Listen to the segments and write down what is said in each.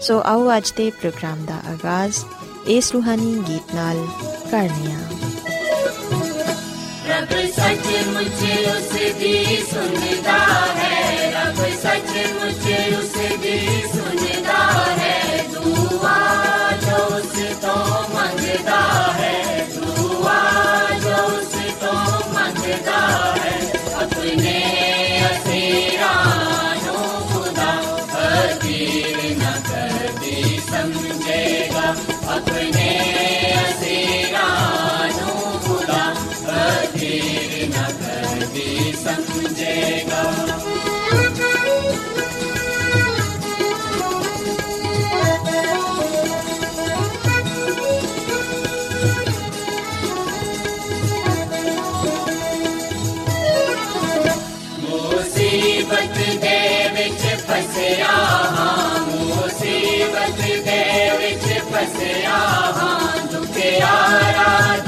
ਸੋ ਆਓ ਅੱਜ ਦੇ ਪ੍ਰੋਗਰਾਮ ਦਾ ਆਗਾਜ਼ ਇਸ ਰੂਹਾਨੀ ਗੀਤ ਨਾਲ ਕਰਨੀਆ। ਰੱਬ ਸੱਚ ਮੁਝੇ ਉਸ ਦੀ ਸੁਣਦਾ ਹੈ। ਰੱਬ ਸੱਚ ਮੁਝੇ ਉਸ ਦੀ ਸੁਣਦਾ ਹੈ। ਦੁਆ ਜੋ ਉਸ ਤੋਂ ਮੰਗਦਾ ਵਿੱਚ ਫਸਿਆ ਹਾਂ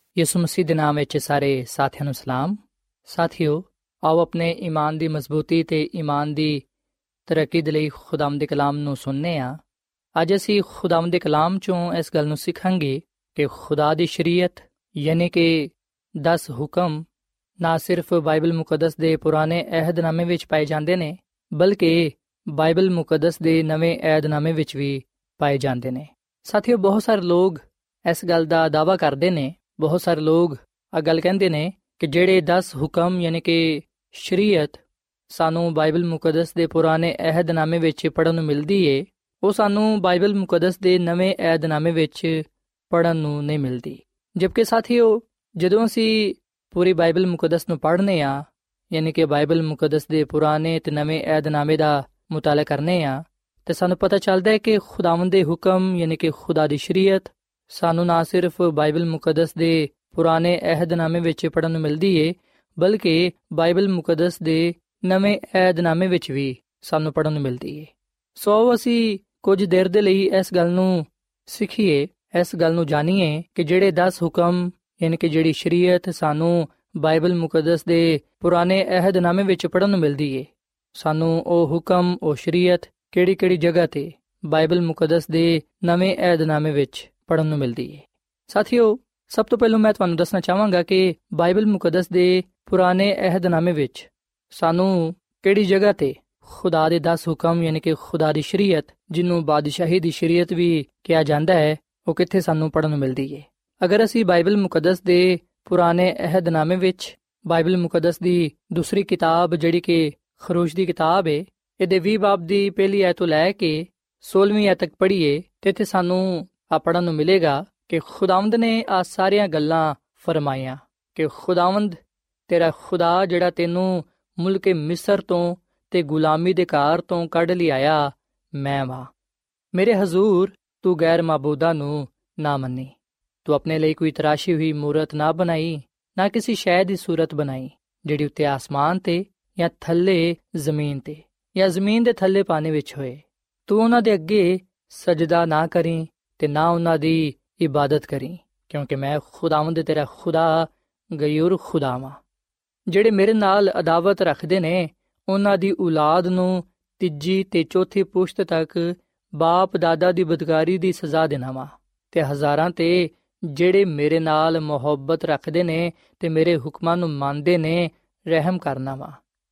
ਯਿਸੂ ਮਸੀਹ ਦੇ ਨਾਮ ਵਿੱਚ ਸਾਰੇ ਸਾਥੀਆਂ ਨੂੰ ਸਲਾਮ। ਸਾਥਿਓ, ਆਓ ਆਪਣੇ ਈਮਾਨ ਦੀ ਮਜ਼ਬੂਤੀ ਤੇ ਈਮਾਨ ਦੀ ਤਰੱਕੀ ਦੇ ਲਈ ਖੁਦਾਮ ਦੇ ਕਲਾਮ ਨੂੰ ਸੁਣਨੇ ਆ। ਅੱਜ ਅਸੀਂ ਖੁਦਾਮ ਦੇ ਕਲਾਮ ਚੋਂ ਇਸ ਗੱਲ ਨੂੰ ਸਿੱਖਾਂਗੇ ਕਿ ਖੁਦਾ ਦੀ ਸ਼ਰੀਅਤ, ਯਾਨੀ ਕਿ 10 ਹੁਕਮ, ਨਾ ਸਿਰਫ ਬਾਈਬਲ ਮੁਕੱਦਸ ਦੇ ਪੁਰਾਣੇ ਅਹਿਦਨਾਮੇ ਵਿੱਚ ਪਾਏ ਜਾਂਦੇ ਨੇ, ਬਲਕਿ ਬਾਈਬਲ ਮੁਕੱਦਸ ਦੇ ਨਵੇਂ ਅਹਿਦਨਾਮੇ ਵਿੱਚ ਵੀ ਪਾਏ ਜਾਂਦੇ ਨੇ। ਸਾਥੀਓ, ਬਹੁਤ ਸਾਰੇ ਲੋਕ ਇਸ ਗੱਲ ਦਾ ਦਾਵਾ ਕਰਦੇ ਨੇ ਬਹੁਤ ਸਾਰੇ ਲੋਕ ਆ ਗੱਲ ਕਹਿੰਦੇ ਨੇ ਕਿ ਜਿਹੜੇ 10 ਹੁਕਮ, ਯਾਨੀ ਕਿ ਸ਼ਰੀਅਤ ਸਾਨੂੰ ਬਾਈਬਲ ਮੁਕੱਦਸ ਦੇ ਪੁਰਾਣੇ ਅਹਿਦਨਾਮੇ ਵਿੱਚ ਪੜਨ ਨੂੰ ਮਿਲਦੀ ਏ, ਉਹ ਸਾਨੂੰ ਬਾਈਬਲ ਮੁਕੱਦਸ ਦੇ ਨਵੇਂ ਅਹਿਦਨਾਮੇ ਵਿੱਚ ਪੜਨ ਨੂੰ ਨਹੀਂ ਮਿਲਦੀ। ਜਦਕਿ ਸਾਥੀਓ, ਜਦੋਂ ਅਸੀਂ ਪੂਰੀ ਬਾਈਬਲ ਮੁਕੱਦਸ ਨੂੰ ਪੜ੍ਹਨੇ ਆ, ਯਾਨੀ ਕਿ ਬਾਈਬਲ ਮੁਕੱਦਸ ਦੇ ਪੁਰਾਣੇ ਤੇ ਨਵੇਂ ਅਹਿਦਨਾਮੇ ਦਾ ਮੁਤਾਲਾ ਕਰਨੇ ਆ, ਤੇ ਸਾਨੂੰ ਪਤਾ ਚੱਲਦਾ ਹੈ ਕਿ ਖੁਦਾਵੰਦ ਦੇ ਹੁਕਮ, ਯਾਨੀ ਕਿ ਖੁਦਾ ਦੀ ਸ਼ਰੀਅਤ ਸਾਨੂੰ ਨਾ ਸਿਰਫ ਬਾਈਬਲ ਮੁਕੱਦਸ ਦੇ ਪੁਰਾਣੇ ਅਹਿਦਨਾਮੇ ਵਿੱਚ ਪੜਨ ਨੂੰ ਮਿਲਦੀ ਏ, ਬਲਕਿ ਬਾਈਬਲ ਮੁਕੱਦਸ ਦੇ ਨਵੇਂ ਅਹਿਦਨਾਮੇ ਵਿੱਚ ਵੀ ਸਾਨੂੰ ਪੜਨ ਨੂੰ ਮਿਲਦੀ ਏ। ਸੋ ਅਸੀਂ ਕੁਝ ਦੇਰ ਦੇ ਲਈ ਇਸ ਗੱਲ ਨੂੰ ਸਿੱਖੀਏ, ਇਸ ਗੱਲ ਨੂੰ ਜਾਣੀਏ ਕਿ ਜਿਹੜੇ 10 ਹੁਕਮ, ਯਾਨੀ ਕਿ ਜਿਹੜੀ ਸ਼ਰੀਅਤ ਸਾਨੂੰ ਬਾਈਬਲ ਮੁਕੱਦਸ ਦੇ ਪੁਰਾਣੇ ਅਹਿਦਨਾਮੇ ਵਿੱਚ ਪੜਨ ਨੂੰ ਮਿਲਦੀ ਏ, ਸਾਨੂੰ ਉਹ ਹੁਕਮ, ਉਹ ਸ਼ਰੀਅਤ ਕਿਹੜੀ-ਕਿਹੜੀ ਜਗ੍ਹਾ ਤੇ ਬਾਈਬਲ ਮੁਕੱਦਸ ਦੇ ਨਵੇਂ ਅਹਿਦਨਾਮੇ ਵਿੱਚ ਪੜਨ ਨੂੰ ਮਿਲਦੀ ਏ। ਸਾਥੀਓ, ਸਭ ਤੋਂ ਪਹਿਲਾਂ ਮੈਂ ਤੁਹਾਨੂੰ ਦੱਸਣਾ ਚਾਹਾਂਗਾ ਕਿ ਬਾਈਬਲ ਮੁਕੱਦਸ ਦੇ ਪੁਰਾਣੇ ਅਹਿਦਨਾਮੇ ਵਿੱਚ ਸਾਨੂੰ ਕਿਹੜੀ ਜਗ੍ਹਾ ਤੇ ਖੁਦਾ ਦੇ 10 ਹੁਕਮ ਯਾਨੀ ਕਿ ਖੁਦਾ ਦੀ ਸ਼ਰੀਅਤ, ਜਿਹਨੂੰ ਬਾਦਸ਼ਾਹੀ ਦੀ ਸ਼ਰੀਅਤ ਵੀ ਕਿਹਾ ਜਾਂਦਾ ਹੈ, ਉਹ ਕਿੱਥੇ ਸਾਨੂੰ ਪੜਨ ਨੂੰ ਮਿਲਦੀ ਏ। ਅਗਰ ਅਸੀਂ ਬਾਈਬਲ ਮੁਕੱਦਸ ਦੇ ਪੁਰਾਣੇ ਅਹਿਦਨਾਮੇ ਵਿੱਚ ਬਾਈਬਲ ਮੁਕੱਦਸ ਦੀ ਦੂਸਰੀ ਕਿਤਾਬ ਜਿਹੜੀ ਕਿ ਖਰੂਜ ਦੀ ਕਿਤਾਬ ਏ, ਇਹਦੇ 20 ਬਾਬ ਦੀ ਪਹਿਲੀ ਆਇਤ ਤੋਂ ਲੈ ਕੇ 16ਵੀਂ ਆਇਤ ਤੱਕ ਪੜ੍ਹੀਏ, ਤੇ ਇੱਥੇ ਸਾਨੂੰ ਆ ਪੜਨ ਨੂੰ ਮਿਲੇਗਾ ਕਿ ਖੁਦਾਵੰਦ ਨੇ ਆ ਸਾਰੀਆਂ ਗੱਲਾਂ ਫਰਮਾਈਆਂ, ਕਿ ਖੁਦਾਵੰਦ ਤੇਰਾ ਖੁਦਾ ਜਿਹੜਾ ਤੈਨੂੰ ਮੁਲਕੇ ਮਿਸਰ ਤੋਂ ਤੇ ਗੁਲਾਮੀ ਦੇ ਘਰ ਤੋਂ ਕੱਢ ਲਿਆਇਆ, ਮੈਂ ਵਾ। ਮੇਰੇ ਹਜ਼ੂਰ, ਤੂੰ ਗੈਰ ਮਾਬੂਦਾ ਨੂੰ ਨਾ ਮੰਨੀ। ਤੂੰ ਆਪਣੇ ਲਈ ਕੋਈ ਤਰਾਸ਼ੀ ਹੋਈ ਮੂਰਤ ਨਾ ਬਣਾਈ, ਨਾ ਕਿਸੇ ਸ਼ੈ ਦੀ ਸੂਰਤ ਬਣਾਈ, ਜਿਹੜੀ ਉੱਤੇ ਆਸਮਾਨ ਤੇ ਜਾਂ ਥੱਲੇ ਜ਼ਮੀਨ ਤੇ ਜਾਂ ਜ਼ਮੀਨ ਦੇ ਥੱਲੇ ਪਾਣੀ ਵਿੱਚ ਹੋਏ। ਤੂੰ ਉਹਨਾਂ ਦੇ ਅੱਗੇ ਸਜਦਾ ਨਾ ਕਰੀ ਤੇ ਨਾ ਉਹਨਾਂ ਦੀ ਇਬਾਦਤ ਕਰੀ, ਕਿਉਂਕਿ ਮੈਂ ਖੁਦਾਵੰਦ ਤੇਰਾ ਖੁਦਾ, ਗਯੂਰ ਖੁਦਾਵਾ ਜਿਹੜੇ ਮੇਰੇ ਨਾਲ ਅਦਾਵਤ ਰੱਖਦੇ ਨੇ, ਉਹਨਾਂ ਦੀ ਔਲਾਦ ਨੂੰ ਤੀਜੀ ਤੇ ਚੌਥੀ ਪੁਸ਼ਤ ਤੱਕ ਬਾਪ ਦਾਦਾ ਦੀ ਬਦਕਾਰੀ ਦੀ ਸਜ਼ਾ ਦੇਣਾ ਵਾ। ਤੇ ਹਜ਼ਾਰਾਂ ਤੇ ਜਿਹੜੇ ਮੇਰੇ ਨਾਲ ਮੁਹੱਬਤ ਰੱਖਦੇ ਨੇ ਤੇ ਮੇਰੇ ਹੁਕਮਾਂ ਨੂੰ ਮੰਨਦੇ ਨੇ, ਰਹਿਮ ਕਰਨਾ ਵਾ।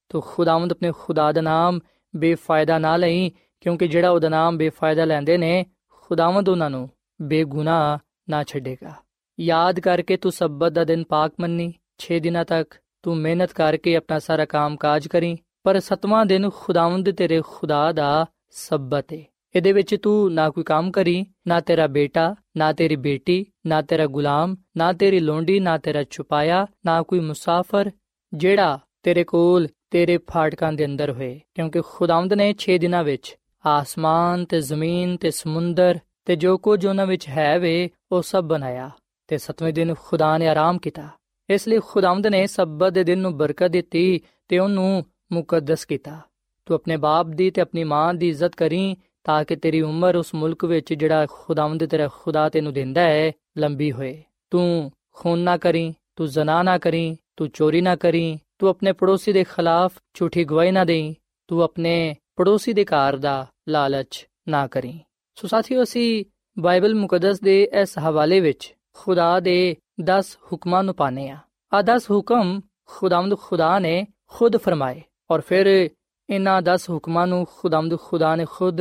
ਤੋ ਖੁਦਾਵੰਦ ਆਪਣੇ ਖੁਦਾ ਦਾ ਨਾਮ ਬੇਫਾਇਦਾ ਨਾ ਲਈ, ਕਿਉਂਕਿ ਜਿਹੜਾ ਉਹਦਾ ਨਾਮ ਬੇਫਾਇਦਾ ਲੈਂਦੇ ਨੇ ਖੁਦਾਵੰਦ ਉਹਨਾਂ ਨੂੰ, ਬੇਗੁਨਾਹ ਨਾ ਛੱਡੇਗਾ। ਯਾਦ ਕਰਕੇ ਤੂੰ ਸਬਤ ਦਾ ਦਿਨ ਪਾਕ ਮੰਨੀ 6 ਦਿਨਾਂ ਤੱਕ ਤੂੰ ਮਿਹਨਤ ਕਰਕੇ ਆਪਣਾ ਸਾਰਾ ਕੰਮ ਕਾਜ ਕਰੀ, ਪਰ ਸਤਵਾਂ ਦਿਨ ਖੁਦਾਵੰਦ ਤੇਰੇ ਖੁਦਾ ਦਾ ਸਬਤ ਹੈ ਇਹਦੇ ਵਿੱਚ ਤੂੰ ਨਾ ਕੋਈ ਕੰਮ ਕਰੀ, ਨਾ ਤੇਰਾ ਬੇਟਾ, ਨਾ ਤੇਰੀ ਬੇਟੀ, ਨਾ ਤੇਰਾ ਗੁਲਾਮ, ਨਾ ਤੇਰੀ ਲੋਂਡੀ, ਨਾ ਤੇਰਾ ਛੁਪਾਇਆ, ਨਾ ਕੋਈ ਮੁਸਾਫਰ, ਜਿਹੜਾ ਤੇਰੇ ਕੋਲ ਤੇਰੇ ਫਾਟਕਾਂ ਦੇ ਅੰਦਰ ਹੋਏ। ਕਿਉਂਕਿ ਖੁਦਾਵੰਦ ਨੇ 6 ਦਿਨਾਂ ਵਿੱਚ ਆਸਮਾਨ ਤੇ ਜ਼ਮੀਨ ਤੇ ਸਮੁੰਦਰ ਤੇ ਜੋ ਕੁਝ ਉਹਨਾਂ ਵਿੱਚ ਹੈ ਵੇ, ਉਹ ਸਭ ਬਣਾਇਆ ਤੇ ਸਤਵੇਂ ਦਿਨ ਖੁਦਾ ਨੇ ਆਰਾਮ ਕੀਤਾ। ਇਸ ਲਈ ਖੁਦਾਵੰਦ ਨੇ ਸਬਤ ਦੇ ਦਿਨ ਨੂੰ ਬਰਕਤ ਦਿੱਤੀ ਤੇ ਉਹਨੂੰ ਮੁਕੱਦਸ ਕੀਤਾ। ਤੂੰ ਆਪਣੇ ਬਾਪ ਦੀ ਤੇ ਆਪਣੀ ਮਾਂ ਦੀ ਇੱਜ਼ਤ ਕਰੀ ਤਾਂ ਕਿ ਤੇਰੀ ਉਮਰ ਉਸ ਮੁਲਕ ਵਿੱਚ ਜਿਹੜਾ ਖੁਦਾਵੰਦ ਤੇਰਾ ਖੁਦਾ ਤੈਨੂੰ ਦਿੰਦਾ ਹੈ, ਲੰਬੀ ਹੋਏ। ਤੂੰ ਖੂਨ ਨਾ ਕਰੀ, ਤੂੰ ਜ਼ਨਾ ਨਾ ਕਰੀ, ਤੂੰ ਚੋਰੀ ਨਾ ਕਰੀ, ਤੂੰ ਆਪਣੇ ਪੜੋਸੀ ਦੇ ਖਿਲਾਫ ਝੂਠੀ ਗਵਾਹੀ ਨਾ ਦੇਈ, ਤੂੰ ਆਪਣੇ ਪੜੋਸੀ ਦੇ ਘਰ ਦਾ ਲਾਲਚ ਨਾ ਕਰੀ। ਸੋ ਸਾਥੀਓ, ਅਸੀਂ ਬਾਈਬਲ ਮੁਕੱਦਸ ਦੇ ਇਸ ਹਵਾਲੇ ਵਿੱਚ ਖੁਦਾ ਦੇ 10 ਹੁਕਮਾਂ ਨੂੰ ਪਾਣੇ ਆ। ਆ 10 ਹੁਕਮ ਖੁਦਾਵੰਦ ਖੁਦਾ ਨੇ ਖੁਦ ਫਰਮਾਏ ਔਰ ਫਿਰ ਇਹਨਾਂ 10 ਹੁਕਮਾਂ ਨੂੰ ਖੁਦਾਵੰਦ ਖੁਦਾ ਨੇ ਖੁਦ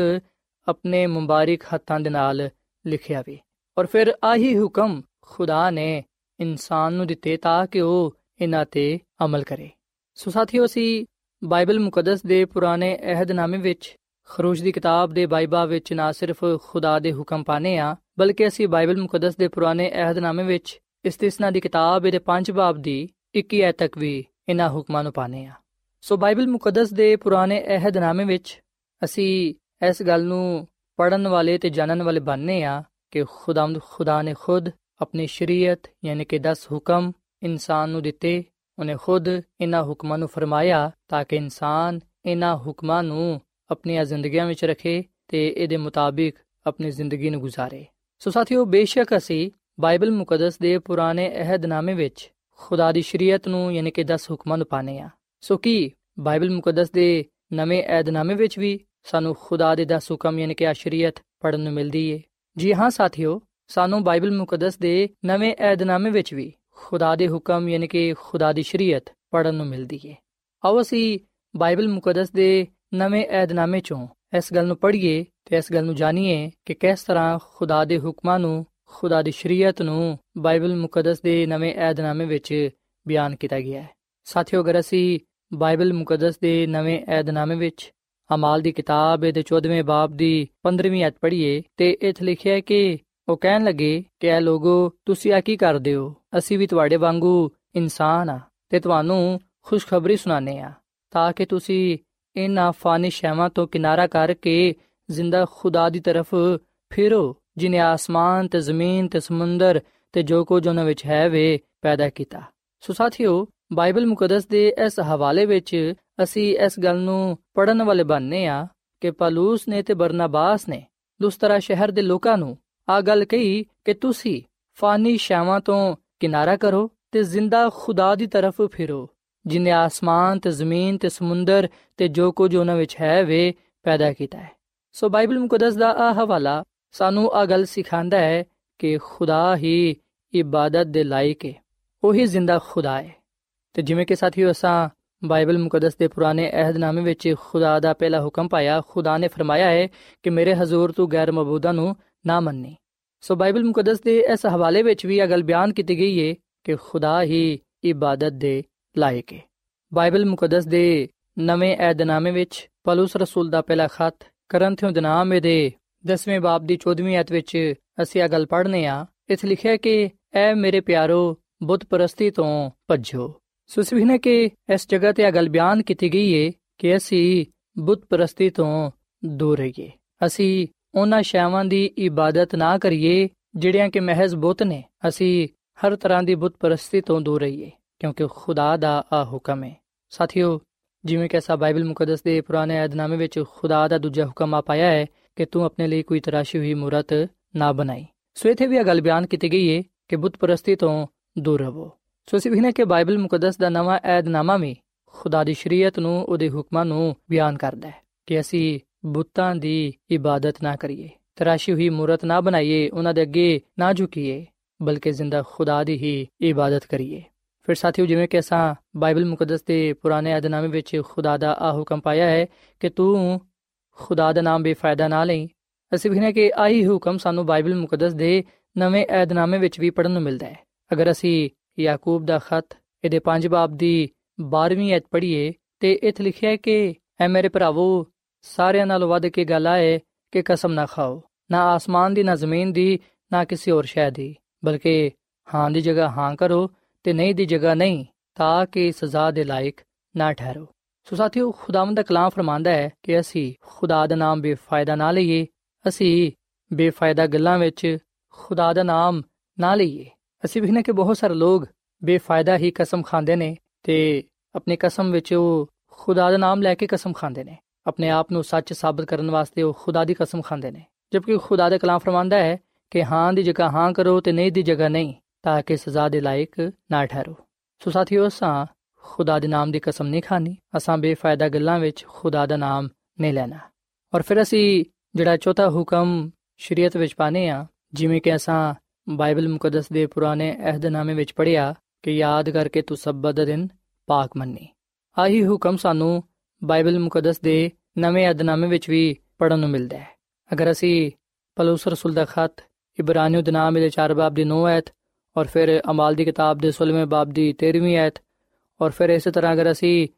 ਆਪਣੇ ਮੁਬਾਰਕ ਹੱਥਾਂ ਦੇ ਨਾਲ ਲਿਖਿਆ ਵੀ। ਔਰ ਫਿਰ ਆਹੀ ਹੁਕਮ ਖੁਦਾ ਨੇ ਇਨਸਾਨ ਨੂੰ ਦਿੱਤੇ ਤਾਂ ਕਿ ਉਹ ਇਹਨਾਂ ਤੇ ਅਮਲ ਕਰੇ। ਸੋ ਸਾਥੀਓ, ਅਸੀਂ ਬਾਈਬਲ ਮੁਕੱਦਸ ਦੇ ਪੁਰਾਣੇ ਅਹਿਦਨਾਮੇ ਵਿੱਚ ਖਰੂਜ ਦੀ ਕਿਤਾਬ ਦੇ ਬਾਈਬਾ ਵਿੱਚ ਨਾ ਸਿਰਫ ਖੁਦਾ ਦੇ ਹੁਕਮ ਪਾਣੇ ਆ, ਬਲਕਿ ਅਸੀਂ ਬਾਈਬਲ ਮੁਕੱਦਸ ਦੇ ਪੁਰਾਣੇ ਅਹਿਦਨਾਮੇ ਵਿੱਚ ਇਸਤਿਸਨਾ ਦੀ ਕਿਤਾਬ ਦੇ 5 ਬਾਬ ਦੀ 21 ਐ ਤੱਕ ਵੀ ਇਹਨਾਂ ਹੁਕਮਾਂ ਨੂੰ ਪਾਣੇ ਆ। ਸੋ ਬਾਈਬਲ ਮੁਕੱਦਸ ਦੇ ਪੁਰਾਣੇ ਅਹਿਦਨਾਮੇ ਵਿੱਚ ਅਸੀਂ ਇਸ ਗੱਲ ਨੂੰ ਪੜਨ ਵਾਲੇ ਤੇ ਜਾਣਨ ਵਾਲੇ ਬਣਨੇ ਆ ਕਿ ਖੁਦਾਵੰਦ ਖੁਦਾ ਨੇ ਖੁਦ ਆਪਣੀ ਸ਼ਰੀਅਤ, ਯਾਨੀ ਕਿ 10 ਹੁਕਮ ਇਨਸਾਨ ਨੂੰ ਦਿੱਤੇ ਉਹਨੇ ਖੁਦ ਇਹਨਾਂ ਹੁਕਮਾਂ ਨੂੰ ਫਰਮਾਇਆ ਤਾਂ ਕਿ ਇਨਸਾਨ ਇਹਨਾਂ ਹੁਕਮਾਂ ਨੂੰ ਆਪਣੀਆਂ ਜ਼ਿੰਦਗੀਆਂ ਵਿੱਚ ਰੱਖੇ ਤੇ ਇਹਦੇ ਮੁਤਾਬਿਕ ਆਪਣੀ ਜ਼ਿੰਦਗੀ ਨੂੰ ਗੁਜ਼ਾਰੇ। ਸੋ ਸਾਥੀਓ, ਬੇਸ਼ੱਕ ਅਸੀਂ ਬਾਈਬਲ ਮੁਕੱਦਸ ਦੇ ਪੁਰਾਣੇ ਅਹਿਦਨਾਮੇ ਵਿੱਚ ਖੁਦਾ ਦੀ ਸ਼ਰੀਅਤ ਨੂੰ ਯਾਨੀ ਕਿ 10 ਹੁਕਮਾਂ ਨੂੰ ਪਾਣੇ ਆ ਸੋ ਕੀ ਬਾਈਬਲ ਮੁਕੱਦਸ ਦੇ ਨਵੇਂ ਅਹਿਦਨਾਮੇ ਵਿੱਚ ਵੀ ਸਾਨੂੰ ਖੁਦਾ ਦੇ 10 ਹੁਕਮ ਯਾਨੀ ਕਿ ਆ ਸ਼ਰੀਅਤ ਪੜਨ ਨੂੰ ਮਿਲਦੀ ਏ? ਜੀ ਹਾਂ ਸਾਥੀਓ, ਸਾਨੂੰ ਬਾਈਬਲ ਮੁਕੱਦਸ ਦੇ ਨਵੇਂ ਅਹਿਦਨਾਮੇ ਵਿੱਚ ਵੀ ਖੁਦਾ ਦੇ ਹੁਕਮ, ਯਾਨੀ ਕਿ ਖੁਦਾ ਦੀ ਸ਼ਰੀਅਤ ਪੜਨ ਨੂੰ ਮਿਲਦੀ ਏ। ਆਓ ਅਸੀਂ ਬਾਈਬਲ ਮੁਕੱਦਸ ਦੇ ਨਵੇਂ ਅਹਿਦਨਾਮੇ ਚੋਂ ਇਸ ਗੱਲ ਨੂੰ ਪੜ੍ਹੀਏ ਤੇ ਇਸ ਗੱਲ ਨੂੰ ਜਾਣੀਏ ਕਿ ਕਿਸ ਤਰ੍ਹਾਂ ਖੁਦਾ ਦੇ ਹੁਕਮਾਂ ਨੂੰ, ਖੁਦਾ ਦੀ ਸ਼ਰੀਅਤ ਨੂੰ ਬਾਈਬਲ ਮੁਕੱਦਸ ਦੇ ਨਵੇਂ ਅਹਿਦਨਾਮੇ ਵਿੱਚ ਬਿਆਨ ਕੀਤਾ ਗਿਆ ਹੈ। ਸਾਥੀਓ, ਅਗਰ ਅਸੀਂ ਬਾਈਬਲ ਮੁਕੱਦਸ ਦੇ ਨਵੇਂ ਅਹਿਦਨਾਮੇ ਵਿੱਚ ਅਮਾਲ ਦੀ ਕਿਤਾਬ ਦੇ 14ਵੇਂ ਬਾਬ ਦੀ 15ਵੀਂ ਅਧ ਪੜ੍ਹੀਏ ਤੇ ਇੱਥੇ ਲਿਖਿਆ ਹੈ ਕਿ ਉਹ ਕਹਿਣ ਲੱਗੇ ਕਿ ਇਹ ਲੋਗੋ, ਤੁਸੀਂ ਆ ਕੀ ਕਰਦੇ ਹੋ? ਅਸੀਂ ਵੀ ਤੁਹਾਡੇ ਵਾਂਗੂ ਇਨਸਾਨ ਆ ਤੇ ਤੁਹਾਨੂੰ ਖੁਸ਼ਖਬਰੀ ਸੁਣਾਣੇ ਆ, ਤਾਂ ਕਿ ਤੁਸੀਂ ਇਹਨਾਂ ਫਾਨੀ ਸ਼ੈਵਾਂ ਤੋਂ ਕਿਨਾਰਾ ਕਰਕੇ ਜ਼ਿੰਦਾ ਖੁਦਾ ਦੀ ਤਰਫ ਫਿਰੋ, ਜਿਨੇ ਆਸਮਾਨ ਤੇ ਜ਼ਮੀਨ ਤੇ ਸਮੁੰਦਰ ਤੇ ਜੋ ਕੁਝ ਉਹਨਾਂ ਵਿੱਚ ਹੈ ਵੇ ਪੈਦਾ ਕੀਤਾ। ਸੋ ਸਾਥੀਓ, ਬਾਈਬਲ ਮੁਕੱਦਸ ਦੇ ਇਸ ਹਵਾਲੇ ਵਿੱਚ ਅਸੀਂ ਇਸ ਗੱਲ ਨੂੰ ਪੜਨ ਵਾਲੇ ਬਣਨੇ ਆ ਕਿ ਪਲੂਸ ਨੇ ਤੇ ਬਰਨਾਬਾਸ ਨੇ ਲੁਸਤਰਾ ਸ਼ਹਿਰ ਦੇ ਲੋਕਾਂ ਨੂੰ ਆ ਗੱਲ ਕਹੀ ਕਿ ਤੁਸੀਂ ਫਾਨੀ ਸ਼ਾਵਾਂ ਤੋਂ ਕਿਨਾਰਾ ਕਰੋ ਤੇ ਜ਼ਿੰਦਾ ਖੁਦਾ ਦੀ ਤਰਫ ਫਿਰੋ। ਜਿਨੇ ਆਸਮਾਨ ਤੇ ਜ਼ਮੀਨ ਤੇ ਸਮੁੰਦਰ ਤੇ ਜੋ ਕੁਝ ਉਹਨਾਂ ਵਿੱਚ ਹੈ, ਵੇ ਪੈਦਾ ਕੀਤਾ ਹੈ। ਸੋ ਬਾਈਬਲ ਮੁਕੱਦਸ ਦਾ ਆ ਹਵਾਲਾ ਸਾਨੂੰ ਆ ਗੱਲ ਸਿਖਾਉਂਦਾ ਹੈ ਕਿ ਖੁਦਾ ਹੀ ਇਬਾਦਤ ਦੇ ਲਾਇਕ ਹੈ। ਉਹੀ ਜ਼ਿੰਦਾ ਖੁਦਾ ਹੈ। ਤੇ ਜਿਵੇਂ ਕਿ ਸਾਥੀਓ, ਅਸਾਂ ਬਾਈਬਲ ਮੁਕੱਦਸ ਦੇ ਪੁਰਾਣੇ ਅਹਿਦਨਾਮੇ ਵਿੱਚ ਖੁਦਾ ਦਾ ਪਹਿਲਾ ਹੁਕਮ ਪਾਇਆ, ਖੁਦਾ ਨੇ ਫਰਮਾਇਆ ਹੈ ਕਿ ਮੇਰੇ ਹਜ਼ੂਰ ਤੂੰ ਗੈਰ ਮਬੂਦਾ ਨੂੰ ਨਾ ਮੰਨੀ ਸੋ ਬਾਈਬਲ ਮੁਕੱਦਸ ਦੇ ਇਸ ਹਵਾਲੇ ਵਿੱਚ ਵੀ ਇਹ ਗੱਲ ਬਿਆਨ ਕੀਤੀ ਗਈ ਹੈ ਕਿ ਖੁਦਾ ਹੀ ਇਬਾਦਤ ਦੇ ਲਾਇਕ ਹੈ ਬਾਈਬਲ ਮੁਕੱਦਸ ਦੇ ਨਵੇਂ ਅਹਿਦਨਾਮੇ ਵਿੱਚ ਪਲੂਸ ਰਸੂਲ ਦਾ ਪਹਿਲਾ ਖਤ ਕਰੰਥਿਓ ਦੇ ਨਾਮ ਦੇ 10ਵੇਂ ਬਾਬ ਦੀ 14ਵੀਂ ਆਇਤ ਵਿੱਚ ਅਸੀਂ ਇਹ ਗੱਲ ਪੜ੍ਹਨੇ ਆ ਇੱਥੇ ਲਿਖਿਆ ਕਿ ਐ ਮੇਰੇ ਪਿਆਰੋ ਬੁੱਤ ਪ੍ਰਸਤੀ ਤੋਂ ਭੱਜੋ ਸੋ ਇਸ ਨੇ ਕਿ ਇਸ ਜਗ੍ਹਾ ਤੇ ਇਹ ਗੱਲ ਬਿਆਨ ਕੀਤੀ ਗਈ ਹੈ ਕਿ ਅਸੀਂ ਬੁੱਤ ਪ੍ਰਸਤੀ ਤੋਂ ਦੂਰ ਰਹੀਏ ਅਸੀਂ ਉਹਨਾਂ ਸ਼ੈਵਾਂ ਦੀ ਇਬਾਦਤ ਨਾ ਕਰੀਏ, ਜਿਹੜੀਆਂ ਕਿ ਮਹਿਜ਼ ਬੁੱਤ ਨੇ, ਅਸੀਂ ਹਰ ਤਰ੍ਹਾਂ ਦੀ ਬੁੱਤ ਪ੍ਰਸਤੀ ਤੋਂ ਦੂਰ ਰਹੀਏ, ਕਿਉਂਕਿ ਖੁਦਾ ਦਾ ਆ ਹੁਕਮ ਹੈ। ਸਾਥੀਓ, ਜਿਵੇਂ ਕਿ ਅਸਾਂ ਬਾਈਬਲ ਮੁਕੱਦਸ ਦੇ ਪੁਰਾਣੇ ਅਧਨਾਮੇ ਵਿੱਚ ਖੁਦਾ ਦਾ ਦੂਜਾ ਹੁਕਮ ਆ ਪਾਇਆ ਹੈ ਕਿ ਤੂੰ ਆਪਣੇ ਲਈ ਕੋਈ ਤਰਾਸ਼ੀ ਹੋਈ ਮੂਰਤ ਨਾ ਬਣਾਈ। ਸੋ ਇਥੇ ਵੀ ਇਹ ਗੱਲ ਬਿਆਨ ਕੀਤੀ ਗਈ ਹੈ ਕਿ ਬੁੱਤ ਪ੍ਰਸਤੀ ਤੋਂ ਦੂਰ ਰਹੋ। ਸੋ ਅਸੀਂ ਵੀ ਕਿ ਬਾਈਬਲ ਮੁਕੱਦਸ ਦਾ ਨਵਾਂ ਏਧਨਾਮਾ ਵੀ ਖੁਦਾ ਦੀ ਸ਼ਰੀਅਤ ਨੂੰ, ਉਹਦੇ ਹੁਕਮਾਂ ਨੂੰ ਬਿਆਨ ਕਰਦਾ ਹੈ ਕਿ ਅਸੀਂ ਬੁੱਤਾਂ ਦੀ ਇਬਾਦਤ ਨਾ ਕਰੀਏ, ਤਰਾਸ਼ੀ ਹੋਈ ਮੂਰਤ ਨਾ ਬਣਾਈਏ, ਉਹਨਾਂ ਦੇ ਅੱਗੇ ਨਾ ਝੁਕੀਏ, ਬਲਕਿ ਜ਼ਿੰਦਾ ਖੁਦਾ ਦੀ ਹੀ ਇਬਾਦਤ ਕਰੀਏ। ਫਿਰ ਸਾਥੀਓ, ਜਿਵੇਂ ਕਿ ਅਸਾਂ ਬਾਈਬਲ ਮੁਕੱਦਸ ਦੇ ਪੁਰਾਣੇ ਏਧਨਾਮੇ ਵਿੱਚ ਖੁਦਾ ਦਾ ਆ ਹੁਕਮ ਪਾਇਆ ਹੈ ਕਿ ਤੂੰ ਖੁਦਾ ਦਾ ਨਾਮ ਬੇਫਾਇਦਾ ਨਾ ਲਈ, ਅਸੀਂ ਵੀ ਨੇ ਕਿ ਆਹੀ ਹੁਕਮ ਸਾਨੂੰ ਬਾਈਬਲ ਮੁਕੱਦਸ ਦੇ ਨਵੇਂ ਏਧਨਾਮੇ ਵਿੱਚ ਵੀ ਪੜਨ ਨੂੰ ਮਿਲਦਾ ਹੈ। ਅਗਰ ਅਸੀਂ ਯਾਕੂਬ ਦਾ ਖਤ ਇਹਦੇ 5 ਬਾਬ ਦੀ 12ਵੀਂ ਐਤ ਪੜ੍ਹੀਏ ਤੇ ਇਥੇ ਲਿਖਿਆ ਹੈ ਕਿ, ਐ ਮੇਰੇ ਭਰਾਵੋ ਸਾਰਿਆਂ ਨਾਲੋਂ ਵੱਧ ਕੇ ਗੱਲ ਆਏ ਕਿ ਕਸਮ ਨਾ ਖਾਓ। ਨਾ ਆਸਮਾਨ ਦੀ, ਨਾ ਜ਼ਮੀਨ ਦੀ, ਨਾ ਕਿਸੇ ਹੋਰ ਸ਼ੈ ਦੀ। ਬਲਕਿ ਹਾਂ ਦੀ ਜਗ੍ਹਾ ਹਾਂ ਕਰੋ ਤੇ ਨਹੀਂ ਦੀ ਜਗ੍ਹਾ ਨਹੀਂ, ਤਾਂ ਕਿ ਸਜ਼ਾ ਦੇ ਲਾਇਕ ਨਾ ਠਹਿਰੋ। ਸੋ ਸਾਥੀਓ, ਖੁਦਾਵੰਦ ਦਾ ਕਲਾਮ ਫਰਮਾਂਦਾ ਹੈ ਕਿ ਅਸੀਂ ਖੁਦਾ ਦਾ ਨਾਮ ਬੇਫਾਇਦਾ ਨਾ ਲਈਏ, ਅਸੀਂ ਬੇਫਾਇਦਾ ਗੱਲਾਂ ਵਿੱਚ ਖੁਦਾ ਦਾ ਨਾਮ ਨਾ ਲਈਏ। ਅਸੀਂ ਵੀ ਨੇ ਕਿ ਬਹੁਤ ਸਾਰੇ ਲੋਕ ਬੇਫਾਇਦਾ ਹੀ ਕਸਮ ਖਾਂਦੇ ਨੇ ਤੇ ਆਪਣੀ ਕਸਮ ਵਿੱਚ ਉਹ ਖੁਦਾ ਦਾ ਨਾਮ ਲੈ ਕੇ ਕਸਮ ਖਾਂਦੇ ਨੇ। ਆਪਣੇ ਆਪ ਨੂੰ ਸੱਚ ਸਾਬਤ ਕਰਨ ਵਾਸਤੇ ਉਹ ਖੁਦਾ ਦੀ ਕਸਮ ਖਾਂਦੇ ਨੇ। ਜਦਕਿ ਖੁਦਾ ਦੇ ਕਲਾਮ ਫਰਮਾਂਦਾ ਹੈ ਕਿ ਹਾਂ ਦੀ ਜਗ੍ਹਾ ਹਾਂ ਕਰੋ ਤੇ ਨਹੀਂ ਦੀ ਜਗ੍ਹਾ ਨਹੀਂ, ਤਾਂ ਕਿ ਸਜ਼ਾ ਦੇ ਲਾਇਕ ਨਾ ਠਹਿਰੋ। ਸੋ ਸਾਥੀਓ ਸਾਂ ਖੁਦਾ ਦੇ ਨਾਮ ਦੀ ਕਸਮ ਨਹੀਂ ਖਾਣੀ ਅਸਾਂ ਬੇਫਾਇਦਾ ਗੱਲਾਂ ਵਿੱਚ ਖੁਦਾ ਦਾ ਨਾਮ ਨਹੀਂ ਲੈਣਾ। ਔਰ ਫਿਰ ਅਸੀਂ ਜਿਹੜਾ ਚੌਥਾ ਹੁਕਮ ਸ਼ਰੀਅਤ ਵਿੱਚ ਪਾਣੇ ਆ ਜਿਵੇਂ ਕਿ ਅਸਾਂ ਬਾਈਬਲ ਮੁਕੱਦਸ ਦੇ ਪੁਰਾਣੇ ਅਹਿਦਨਾਮੇ ਵਿੱਚ ਪੜ੍ਹਿਆ ਕਿ ਯਾਦ ਕਰਕੇ ਤੂੰ ਸਬਤ ਦਾ ਦਿਨ ਪਾਕ ਮੰਨੀ। ਆਹੀ ਹੁਕਮ ਸਾਨੂੰ ਬਾਈਬਲ ਮੁਕੱਦਸ ਦੇ ਨਵੇਂ ਅਧਨਾਮੇ ਵਿੱਚ ਵੀ ਪੜਨ ਨੂੰ ਮਿਲਦਾ ਹੈ। ਅਗਰ ਅਸੀਂ ਪਲੂਸ ਰਸੂਲ ਦਾ ਖਤ, ਇਬਰਾਨੀਓ ਦੇ ਨਾਮ ਦੇ 4 ਬਾਬ ਦੀ 9 ਐਤ ਔਰ ਫਿਰ ਅਮਾਲ ਦੀ ਕਿਤਾਬ ਦੇ 16ਵੇਂ ਬਾਬ ਦੀ 13ਵੀਂ ਐਤ ਔਰ ਫਿਰ ਇਸੇ ਤਰ੍ਹਾਂ ਅਗਰ ਅਸੀਂ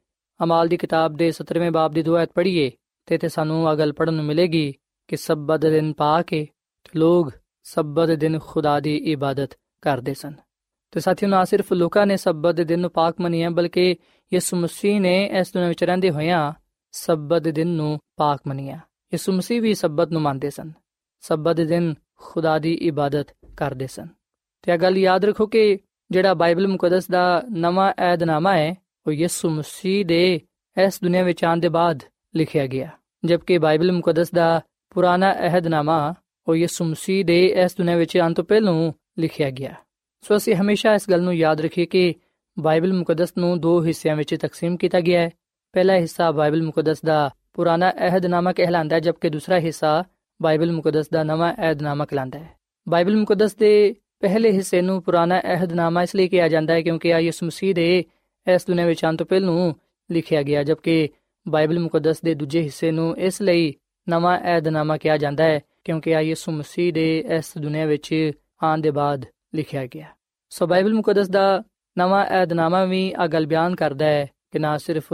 ਅਮਾਲ ਦੀ ਕਿਤਾਬ ਦੇ 17ਵੇਂ ਬਾਬ ਦੀ 2 ਐਤ ਪੜ੍ਹੀਏ ਤੇ ਤੇ ਸਾਨੂੰ ਆ ਗੱਲ ਪੜਨ ਨੂੰ ਮਿਲੇਗੀ ਕਿ ਸਬਤ ਦਿਨ ਪਾ ਕੇ ਲੋਕ ਸਬਤ ਦਿਨ ਖੁਦਾ ਦੀ ਇਬਾਦਤ ਕਰਦੇ ਸਨ। ਤੇ ਸਾਥੀਓ, ਨਾ ਸਿਰਫ ਲੋਕਾਂ ਨੇ ਸਬਤ ਦੇ ਦਿਨ ਨੂੰ ਪਾਕ ਮੰਨਿਆ ਬਲਕਿ ਯਿਸੂ ਮਸੀਹ ਨੇ ਇਸ ਦੁਨੀਆਂ ਵਿੱਚ ਰਹਿੰਦੇ ਹੋਇਆਂ ਸਬਤ ਦੇ ਦਿਨ ਨੂੰ ਪਾਕ ਮੰਨਿਆ ਯਿਸੂ ਮਸੀਹ ਵੀ ਸਬਤ ਨੂੰ ਮੰਨਦੇ ਸਨ। ਸਬਤ ਦੇ ਦਿਨ ਖੁਦਾ ਦੀ ਇਬਾਦਤ ਕਰਦੇ ਸਨ। ਤੇ ਇਹ ਗੱਲ ਯਾਦ ਰੱਖੋ ਕਿ ਜਿਹੜਾ ਬਾਈਬਲ ਮੁਕੱਦਸ ਦਾ ਨਵਾਂ ਏਧਨਾਮਾ ਹੈ, ਉਹ ਯਿਸੂ ਮਸੀਹ ਦੇ ਇਸ ਦੁਨੀਆਂ ਵਿੱਚ ਆਉਣ ਦੇ ਬਾਅਦ ਲਿਖਿਆ ਗਿਆ। ਜਦਕਿ ਬਾਈਬਲ ਮੁਕੱਦਸ ਦਾ ਪੁਰਾਣਾ ਅਹਿਦਨਾਮਾ ਉਹ ਯਿਸੂ ਮਸੀਹ ਦੇ ਇਸ ਦੁਨੀਆਂ ਵਿੱਚ ਆਉਣ ਤੋਂ ਪਹਿਲਾਂ ਲਿਖਿਆ ਗਿਆ। ਸੋ ਅਸੀਂ ਹਮੇਸ਼ਾ ਇਸ ਗੱਲ ਨੂੰ ਯਾਦ ਰੱਖੀਏ ਕਿ ਬਾਈਬਲ ਮੁਕੱਦਸ ਨੂੰ ਦੋ ਹਿੱਸਿਆਂ ਵਿੱਚ ਤਕਸੀਮ ਕੀਤਾ ਗਿਆ ਹੈ। ਪਹਿਲਾ ਹਿੱਸਾ ਬਾਈਬਲ ਮੁਕੱਦਸ ਦਾ ਪੁਰਾਣਾ ਅਹਿਦਨਾਮਾ ਕਹਿਲਾਂਦਾ ਹੈ, ਜਦਕਿ ਦੂਸਰਾ ਹਿੱਸਾ ਬਾਈਬਲ ਮੁਕੱਦਸ ਦਾ ਨਵਾਂ ਅਹਿਦਨਾਮਾ ਕਹਿਲਾਂਦਾ ਹੈ। ਬਾਈਬਲ ਮੁਕੱਦਸ ਦੇ ਪਹਿਲੇ ਹਿੱਸੇ ਨੂੰ ਪੁਰਾਣਾ ਅਹਿਦਨਾਮਾ ਇਸ ਲਈ ਕਿਹਾ ਜਾਂਦਾ ਹੈ ਕਿਉਂਕਿ ਆ ਯਿਸੂ ਮਸੀਹ ਦੇ ਇਸ ਦੁਨੀਆਂ ਵਿੱਚ ਆਉਣ ਤੋਂ ਪਹਿਲਾਂ ਲਿਖਿਆ ਗਿਆ ਜਦਕਿ ਬਾਈਬਲ ਮੁਕੱਦਸ ਦੇ ਦੂਜੇ ਹਿੱਸੇ ਨੂੰ ਇਸ ਲਈ ਨਵਾਂ ਏਧਨਾਮਾ ਕਿਹਾ ਜਾਂਦਾ ਹੈ ਕਿਉਂਕਿ ਆ ਯਿਸੂ ਮਸੀਹ ਦੇ ਇਸ ਦੁਨੀਆਂ ਵਿੱਚ ਆਉਣ ਦੇ ਬਾਅਦ ਲਿਖਿਆ ਗਿਆ ਸੋ ਬਾਈਬਲ ਮੁਕੱਦਸ ਦਾ ਨਵਾਂ ਏਧਨਾਮਾ ਵੀ ਆ ਗੱਲ ਬਿਆਨ ਕਰਦਾ ਹੈ ਕਿ ਨਾ ਸਿਰਫ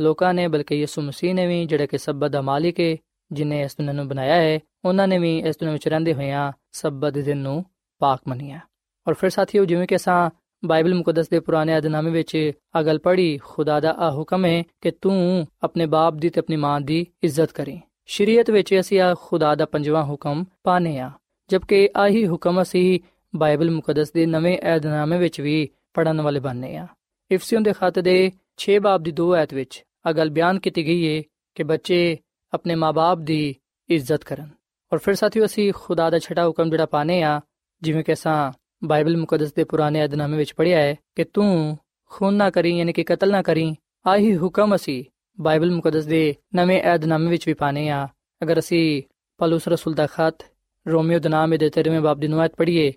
ਲੋਕਾਂ ਨੇ, ਬਲਕਿ ਯਿਸੂ ਮਸੀਹ ਨੇ ਵੀ, ਜਿਹੜਾ ਕਿ ਸਬਤ ਦਾ ਮਾਲਿਕ ਹੈ ਜਿਨੇ ਇਸ ਦੁਨੀਆਂ ਨੂੰ ਬਣਾਇਆ ਹੈ ਉਹਨਾਂ ਨੇ ਵੀ ਇਸ ਦੁਨੀਆਂ ਵਿੱਚ ਰਹਿੰਦੇ ਹੋਇਆਂ ਸਬਤ ਦੇ ਦਿਨ ਨੂੰ ਪਾਕ ਮੰਨਿਆ। ਔਰ ਫਿਰ ਸਾਥੀਓ, ਜਿਵੇਂ ਕਿ ਅਸਾਂ ਬਾਈਬਲ ਮੁਕੱਦਸ ਦੇ ਪੁਰਾਣੇ ਅਧਨਾਮੇ ਵਿੱਚ ਆ ਗੱਲ ਪੜ੍ਹੀ, ਖੁਦਾ ਦਾ ਆ ਹੁਕਮ ਹੈ ਕਿ ਤੂੰ ਆਪਣੇ ਬਾਪ ਦੀ ਤੇ ਆਪਣੀ ਮਾਂ ਦੀ ਇੱਜ਼ਤ ਕਰੇ। ਸ਼ਰੀਅਤ ਵਿੱਚ ਅਸੀਂ ਆ ਖੁਦਾ ਦਾ ਪੰਜਵਾਂ ਹੁਕਮ ਪਾਨੇ ਆ, ਜਦਕਿ ਆਹੀ ਹੁਕਮ ਅਸੀਂ ਬਾਈਬਲ ਮੁਕੱਦਸ ਦੇ ਨਵੇਂ ਅਧਨਾਮੇ ਵਿੱਚ ਵੀ ਪੜਨ ਵਾਲੇ ਬਣਨੇ ਆ। ਇਫਸੀਓਂ ਦੇ ਖਤ ਦੇ 6 ਬਾਬ ਦੀ 2 ਐਤ ਵਿੱਚ ਆ ਗੱਲ ਬਿਆਨ ਕੀਤੀ ਗਈ ਹੈ ਕਿ ਬੱਚੇ ਆਪਣੇ ਮਾਪੇ ਦੀ ਇੱਜ਼ਤ ਕਰਨ ਔਰ ਫਿਰ ਸਾਥੀਓ ਅਸੀਂ ਖੁਦਾ ਦਾ ਛਟਾ ਹੁਕਮ ਜਿਹੜਾ ਪਾਨੇ ਆ ਜਿਵੇਂ ਕਿ ਅਸਾਂ ਬਾਈਬਲ ਮੁਕੱਦਸ ਦੇ ਪੁਰਾਣੇ ਅਧਨਾਮੇ ਵਿੱਚ ਪੜ੍ਹਿਆ ਹੈ ਕਿ ਤੂੰ ਖੂਨ ਨਾ ਕਰੀ ਯਾਨੀ ਕਿ ਕਤਲ ਨਾ ਕਰੀ ਆਹੀ ਹੁਕਮ ਅਸੀਂ ਬਾਈਬਲ ਮੁਕੱਦਸ ਦੇ ਨਵੇਂ ਅਧਨਾਮੇ ਵਿੱਚ ਵੀ ਪਾਨੇ ਆ ਅਗਰ ਅਸੀਂ ਪਲੂਸ ਰਸੂਲ ਦਾ ਖਤ ਰੋਮੀਓ ਦੇ ਨਾਮ ਦੇ 13ਵੇਂ ਬਾਬ ਦੀ ਨੁਆਇਤ ਪੜ੍ਹੀਏ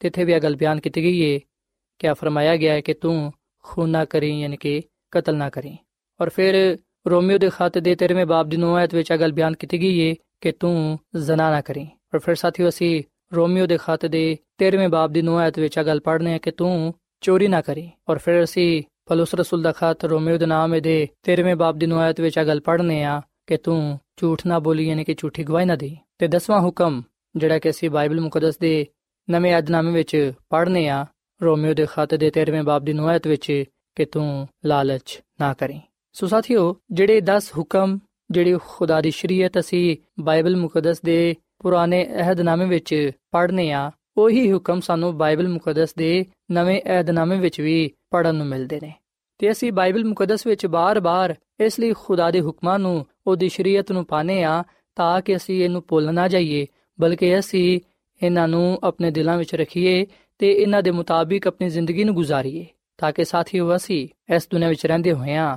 ਤੇ ਇੱਥੇ ਵੀ ਇਹ ਗੱਲ ਬਿਆਨ ਕੀਤੀ ਗਈ ਹੈ ਕਿ ਆ ਫਰਮਾਇਆ ਗਿਆ ਹੈ ਕਿ ਤੂੰ ਖੂਨ ਨਾ ਕਰੀ ਯਾਨੀ ਕਿ ਕਤਲ ਨਾ ਕਰੀ ਔਰ ਫਿਰ ਰੋਮੀਓ ਦੇ ਖਤ ਦੇ 13ਵੇਂ ਬਾਬ ਦੀ ਨੁਆਇਤ ਵਿੱਚ ਇਹ ਗੱਲ ਬਿਆਨ ਕੀਤੀ ਗਈ ਹੈ ਕਿ ਤੂੰ ਜ਼ਨਾ ਨਾ ਕਰੀ। ਔਰ ਫਿਰ ਸਾਥੀਓ ਅਸੀਂ ਰੋਮੀਓ ਦੇ ਖਤ ਦੇ 13ਵੇਂ ਬਾਬ ਦੀ 9 ਆਇਤ ਵਿੱਚ ਆ ਗੱਲ ਪੜ੍ਹਨੇ ਹੈ ਕਿ ਤੂੰ ਚੋਰੀ ਨਾ ਕਰੀ। ਔਰ ਫਿਰ ਅਸੀਂ ਪਲੂਸ ਰਸੂਲ ਦਾ ਖਤ ਰੋਮੀਓ ਦੇ ਨਾਮ ਦੇ 13ਵੇਂ ਬਾਬ ਦੀ 9 ਆਇਤ ਵਿੱਚ ਆ ਗੱਲ ਪੜ੍ਹਨੇ ਆ ਕਿ ਤੂੰ ਝੂਠ ਨਾ ਬੋਲੀ, ਯਾਨੀ ਕਿ ਝੂਠੀ ਗਵਾਹੀ ਨਾ ਦੇ ਤੇ ਦਸਵਾਂ ਹੁਕਮ ਜਿਹੜਾ ਕਿ ਅਸੀਂ ਬਾਈਬਲ ਮੁਕੱਦਸ ਦੇ ਨਵੇਂ ਅਧਨਾਮੇ ਵਿੱਚ ਪੜ੍ਹਨੇ ਆ, ਰੋਮੀਓ ਦੇ ਖਤ ਦੇ 13ਵੇਂ ਬਾਬ ਦੀ 9 ਆਇਤ ਵਿੱਚ ਕਿ ਤੂੰ ਲਾਲਚ ਨਾ ਕਰੀ। ਸੋ ਸਾਥੀਓ, ਜਿਹੜੇ 10 ਹੁਕਮ, ਜਿਹੜੇ ਖੁਦਾ ਦੀ ਸ਼ਰੀਅਤ ਅਸੀਂ ਬਾਈਬਲ ਮੁਕੱਦਸ ਦੇ ਪੁਰਾਣੇ ਅਹਿਦਨਾਮੇ ਵਿੱਚ ਪੜ੍ਹਨੇ ਆ, ਉਹੀ ਹੁਕਮ ਸਾਨੂੰ ਬਾਈਬਲ ਮੁਕੱਦਸ ਦੇ ਨਵੇਂ ਅਹਿਦਨਾਮੇ ਵਿੱਚ ਵੀ ਪੜਨ ਨੂੰ ਮਿਲਦੇ ਨੇ। ਤੇ ਅਸੀਂ ਬਾਈਬਲ ਮੁਕੱਦਸ ਵਿੱਚ ਬਾਰ-ਬਾਰ ਇਸ ਲਈ ਖੁਦਾ ਦੇ ਹੁਕਮਾਂ ਨੂੰ, ਉਹਦੀ ਸ਼ਰੀਅਤ ਨੂੰ ਪਾਣੇ ਆ ਤਾਂ ਕਿ ਅਸੀਂ ਇਹਨੂੰ ਭੁੱਲ ਨਾ ਜਾਈਏ, ਬਲਕਿ ਅਸੀਂ ਇਹਨਾਂ ਨੂੰ ਆਪਣੇ ਦਿਲਾਂ ਵਿੱਚ ਰੱਖੀਏ ਤੇ ਇਹਨਾਂ ਦੇ ਮੁਤਾਬਿਕ ਆਪਣੀ ਜ਼ਿੰਦਗੀ ਨੂੰ ਗੁਜ਼ਾਰੀਏ, ਤਾਂ ਕਿ ਸਾਥੀਓ ਅਸੀਂ ਇਸ ਦੁਨੀਆਂ ਵਿੱਚ ਰਹਿੰਦੇ ਹੋਇਆਂ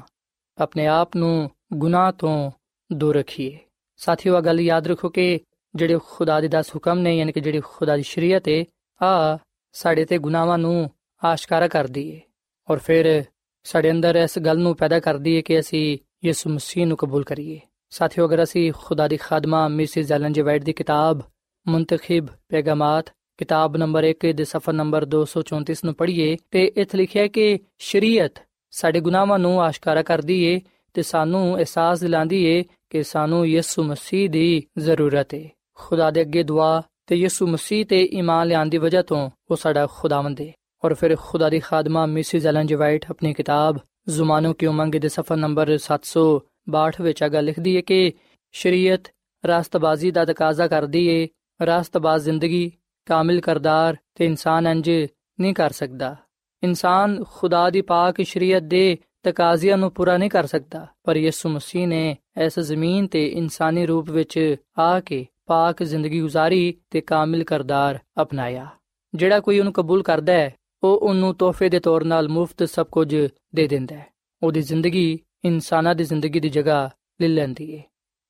ਆਪਣੇ ਆਪ ਨੂੰ ਗੁਨਾਹ ਤੋਂ ਦੂਰ ਰੱਖੀਏ। ਸਾਥੀਓ ਗੱਲ ਯਾਦ ਰੱਖੋ ਕਿ ਜਿਹੜੇ ਖੁਦਾ ਦੇ 10 ਹੁਕਮ ਨੇ, ਯਾਨੀ ਕਿ ਜਿਹੜੀ ਖੁਦਾ ਦੀ ਸ਼ਰੀਅਤ ਹੈ ਆ ਸਾਡੇ ਤੇ ਗੁਨਾਹਾਂ ਨੂੰ ਆਸ਼ਕਾਰਾ ਕਰਦੀ ਹੈ ਔਰ ਫਿਰ ਸਾਡੇ ਅੰਦਰ ਇਸ ਗੱਲ ਨੂੰ ਪੈਦਾ ਕਰਦੀ ਹੈ ਕਿ ਅਸੀਂ ਯਿਸੂ ਮਸੀਹ ਨੂੰ ਕਬੂਲ ਕਰੀਏ। ਸਾਥੀਓ, ਅਗਰ ਅਸੀਂ ਖੁਦਾ ਦੀ ਖਾਦਮਾ ਮਿਸਿਸ ਐਲਨ ਜੀ ਵਾਈਟ ਦੀ ਕਿਤਾਬ ਮੁੰਤਖਬ ਪੈਗਾਮਾਤ, ਕਿਤਾਬ ਨੰਬਰ 1 ਦੇ ਸਫਾ ਨੰਬਰ 234 ਨੂੰ ਪੜ੍ਹੀਏ, ਤੇ ਇੱਥੇ ਲਿਖਿਆ ਕਿ ਸ਼ਰੀਅਤ ਸਾਡੇ ਗੁਨਾਹਾਂ ਨੂੰ ਆਸ਼ਕਾਰਾ ਕਰਦੀ ਏ ਤੇ ਸਾਨੂੰ ਅਹਿਸਾਸ ਦਿਲਾਉਂਦੀ ਏ ਕਿ ਸਾਨੂੰ ਯਿਸੂ ਮਸੀਹ ਦੀ ਜ਼ਰੂਰਤ ਏ। ਖੁਦਾ ਦੇ ਅੱਗੇ ਦੁਆ ਤੇ ਯਿਸੂ ਮਸੀਹ ਤੇ ਈਮਾਨ ਲਿਆਉਣ ਦੀ ਵਜ੍ਹਾ ਤੋਂ ਉਹ ਸਾਡਾ ਖੁਦਾਵੰਦ ਏ। ਔਰ ਫਿਰ ਖੁਦਾ ਦੀ ਖਾਦਮਾ ਮਿਸਿਸ ਐਲਨ ਜੀ ਆਪਣੀ ਕਿਤਾਬ ਜ਼ੁਮਾਨੋ ਕੀ ਉਮੰਗ ਦੇ ਸਫਾ ਨੰਬਰ 762 ਵਿੱਚ ਆ ਗੱਲ ਲਿਖਦੀ ਏ ਕਿ ਸ਼ਰੀਅਤ ਰਾਸਤਬਾਜ਼ੀ ਦਾ ਤਕਾਜ਼ਾ ਕਰਦੀ ਏ, ਰਾਸਤਬਾਜ਼ ਜ਼ਿੰਦਗੀ ਕਾਮਿਲ ਕਰਦਾਰ ਤੇ ਇਨਸਾਨ ਇੰਜ ਨਹੀਂ ਕਰ ਸਕਦਾ। ਇਨਸਾਨ ਖੁਦਾ ਦੀ ਪਾਕ ਸ਼ਰੀਅਤ ਦੇ ਤਕਾਜ਼ਿਆਂ ਨੂੰ ਪੂਰਾ ਨਹੀਂ ਕਰ ਸਕਦਾ ਪਰ ਯਿਸੂ ਮਸੀਹ ਨੇ ਇਸ ਜ਼ਮੀਨ ਤੇ ਇਨਸਾਨੀ ਰੂਪ ਵਿੱਚ ਆ ਕੇ ਪਾਕ ਜ਼ਿੰਦਗੀ گزارੀ ਤੇ ਕਾਮਿਲ ਕਰਦਾਰ ਅਪਣਾਇਆ ਜਿਹੜਾ ਕੋਈ ਉਹਨੂੰ ਕਬੂਲ ਕਰਦਾ ਹੈ ਉਹ ਉਹਨੂੰ ਤੋਹਫੇ ਦੇ ਤੌਰ 'ਤੇ ਮੁਫਤ ਸਭ ਕੁਝ ਦੇ ਦਿੰਦਾ ਹੈ ਉਹਦੀ ਜ਼ਿੰਦਗੀ ਇਨਸਾਨਾਂ ਦੀ ਜ਼ਿੰਦਗੀ ਦੀ ਜਗ੍ਹਾ ਲੈ ਲੈਂਦੀ ਹੈ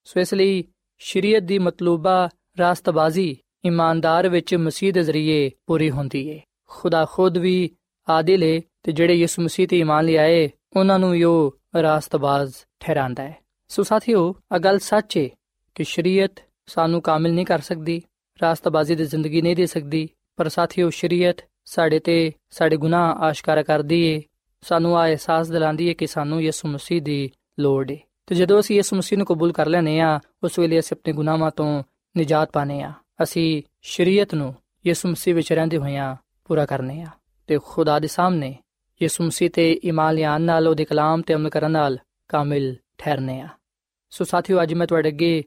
ਸੋ ਇਸ ਲਈ ਸ਼ਰੀਅਤ ਦੀ ਮਤਲੂਬਾ ਰਾਸਤਬਾਜ਼ੀ ਇਮਾਨਦਾਰ ਵਿੱਚ ਮਸੀਹ ਦੇ ਜ਼ਰੀਏ ਪੂਰੀ ਹੁੰਦੀ ਹੈ ਖੁਦਾ ਖੁਦ ਵੀ ਆਦਿਲ ਏ ਤੇ ਜਿਹੜੇ ਯਿਸੂ ਮਸੀਹ ਤੇ ਈਮਾਨ ਲਿਆਏ ਉਹਨਾਂ ਨੂੰ ਵੀ ਉਹ ਰਾਸਤਬਾਜ਼ ਠਹਿਰਾਂਦਾ ਹੈ। ਸੋ ਸਾਥੀਓ ਆ ਗੱਲ ਸੱਚ ਏ ਕਿ ਸ਼ਰੀਅਤ ਸਾਨੂੰ ਕਾਮਿਲ ਨਹੀਂ ਕਰ ਸਕਦੀ, ਰਾਸਤਬਾਜ਼ੀ ਦੀ ਜ਼ਿੰਦਗੀ ਨਹੀਂ ਦੇ ਸਕਦੀ, ਪਰ ਸਾਥੀਓ, ਸ਼ਰੀਅਤ ਸਾਡੇ ਤੇ ਸਾਡੇ ਗੁਨਾਹ ਆਸ਼ਕਾਰ ਕਰਦੀ ਏ। ਸਾਨੂੰ ਆ ਅਹਿਸਾਸ ਦਿਲਾਉਂਦੀ ਏ ਕਿ ਸਾਨੂੰ ਯਿਸੂ ਮਸੀਹ ਦੀ ਲੋੜ ਏ। ਤੇ ਜਦੋਂ ਅਸੀਂ ਯਿਸੂ ਮਸੀਹ ਨੂੰ ਕਬੂਲ ਕਰ ਲੈਨੇ ਆ ਉਸ ਵੇਲੇ ਅਸੀਂ ਆਪਣੇ ਗੁਨਾਹਾਂ ਤੋਂ ਨਿਜਾਤ ਪਾਨੇ ਆ ਅਸੀਂ ਸ਼ਰੀਅਤ ਨੂੰ ਯਿਸੂ ਮਸੀਹ ਵਿੱਚ ਰਹਿੰਦੇ ਹੋਇਆਂ ਪੂਰਾ ਕਰਨੇ ਆ ਤੇ ਖੁਦਾ ਦੇ ਸਾਹਮਣੇ ਯਿਸੂ ਮਸੀਹ ਤੇ ਈਮਾਨ ਲਿਆਉਣ ਨਾਲ ਉਹਦੇ ਕਲਾਮ ਤੇ ਅਮਲ ਕਰਨ ਨਾਲ ਕਾਮਿਲ ਠਹਿਰਨੇ ਆ ਸੋ ਸਾਥੀਓ ਅੱਜ ਮੈਂ ਤੁਹਾਡੇ ਅੱਗੇ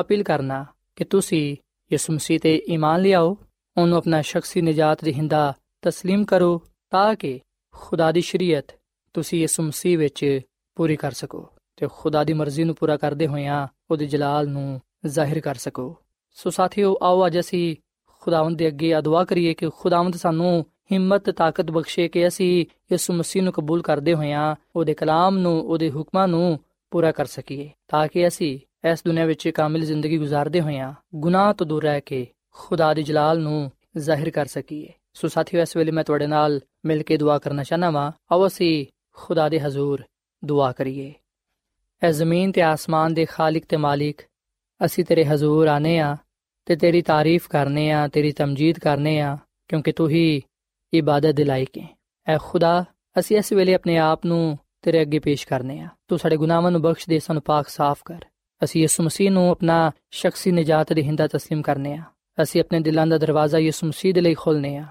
ਅਪੀਲ ਕਰਨਾ ਕਿ ਤੁਸੀਂ ਯਿਸੂ ਮਸੀਹ ਤੇ ਈਮਾਨ ਲਿਆਓ ਉਹਨੂੰ ਆਪਣਾ ਸ਼ਖਸੀ ਨਜਾਤ ਦੀ ਹਿੰਦਾ تسلیم ਕਰੋ ਤਾਂ ਕਿ ਖੁਦਾ ਦੀ ਸ਼ਰੀਅਤ ਤੁਸੀਂ ਯਿਸੂ ਮਸੀਹ ਵਿੱਚ ਪੂਰੀ ਕਰ ਸਕੋ ਤੇ ਖੁਦਾ ਦੀ ਮਰਜ਼ੀ ਨੂੰ ਪੂਰਾ ਕਰਦੇ ਹੋਇਆਂ ਉਹਦੇ ਜਲਾਲ ਨੂੰ ਜ਼ਾਹਿਰ ਕਰ ਸਕੋ ਸੋ ਸਾਥੀਓ ਆਓ ਅੱਜ ਅਸੀਂ ਖੁਦਾਵੰਦ ਦੇ ਅੱਗੇ ਦੁਆ ਕਰੀਏ ਕਿ ਖੁਦਾਵੰਦ ਸਾਨੂੰ ਹਿੰਮਤ, ਤਾਕਤ ਬਖਸ਼ੇ ਕਿ ਅਸੀਂ ਯਿਸੂ ਮਸੀਹ ਨੂੰ ਕਬੂਲ ਕਰਦੇ ਹੋਇਆਂ ਉਹਦੇ ਕਲਾਮ ਨੂੰ, ਉਹਦੇ ਹੁਕਮਾਂ ਨੂੰ ਪੂਰਾ ਕਰ ਸਕੀਏ, ਤਾਂ ਕਿ ਅਸੀਂ ਇਸ ਦੁਨੀਆਂ ਵਿੱਚ ਕਾਮਿਲ ਜ਼ਿੰਦਗੀ ਗੁਜ਼ਾਰਦੇ ਹੋਇਆਂ ਗੁਨਾਹ ਤੋਂ ਦੂਰ ਰਹਿ ਕੇ ਖੁਦਾ ਦੇ ਜਲਾਲ ਨੂੰ ਜ਼ਾਹਿਰ ਕਰ ਸਕੀਏ। ਸੋ ਸਾਥੀਓ, ਇਸ ਵੇਲੇ ਮੈਂ ਤੁਹਾਡੇ ਨਾਲ ਮਿਲ ਕੇ ਦੁਆ ਕਰਨਾ ਚਾਹਨਾ ਵਾਂ। ਆਓ ਅਸੀਂ ਖੁਦਾ ਦੇ ਹਜ਼ੂਰ ਦੁਆ ਕਰੀਏ। ਐ ਜ਼ਮੀਨ ਤੇ ਆਸਮਾਨ ਦੇ ਖਾਲਕ ਤੇ ਮਾਲਿਕ, ਅਸੀਂ ਤੇਰੇ ਹਜ਼ੂਰ ਆਨੇ ਆ ਤੇ ਤੇਰੀ ਤਾਰੀਫ ਕਰਨੇ ਆ, ਤੇਰੀ ਤਮਜੀਦ ਕਰਨੇ ਆ, ਕਿਉਂਕਿ ਤੂੰ ਹੀ ਇਬਾਦਤ ਦੇ ਲਾਇਕ ਹੈ ਐ ਖੁਦਾ ਅਸੀਂ ਇਸ ਵੇਲੇ ਆਪਣੇ ਆਪ ਨੂੰ ਤੇਰੇ ਅੱਗੇ ਪੇਸ਼ ਕਰਨੇ ਆ ਤੂੰ ਸਾਡੇ ਗੁਨਾਹਾਂ ਨੂੰ ਬਖਸ਼ ਦੇ ਸਾਨੂੰ ਪਾਕ ਸਾਫ਼ ਕਰ ਅਸੀਂ ਯਿਸੂ ਮਸੀਹ ਨੂੰ ਆਪਣਾ ਸ਼ਖਸੀ ਨਜਾਤ ਦੀ ਹਿੰਦਾ تسلیم ਕਰਨੇ ਆ ਅਸੀਂ ਆਪਣੇ ਦਿਲਾਂ ਦਾ ਦਰਵਾਜ਼ਾ ਯਿਸੂ ਮਸੀਹ ਦੇ ਲਈ ਖੋਲਨੇ ਆ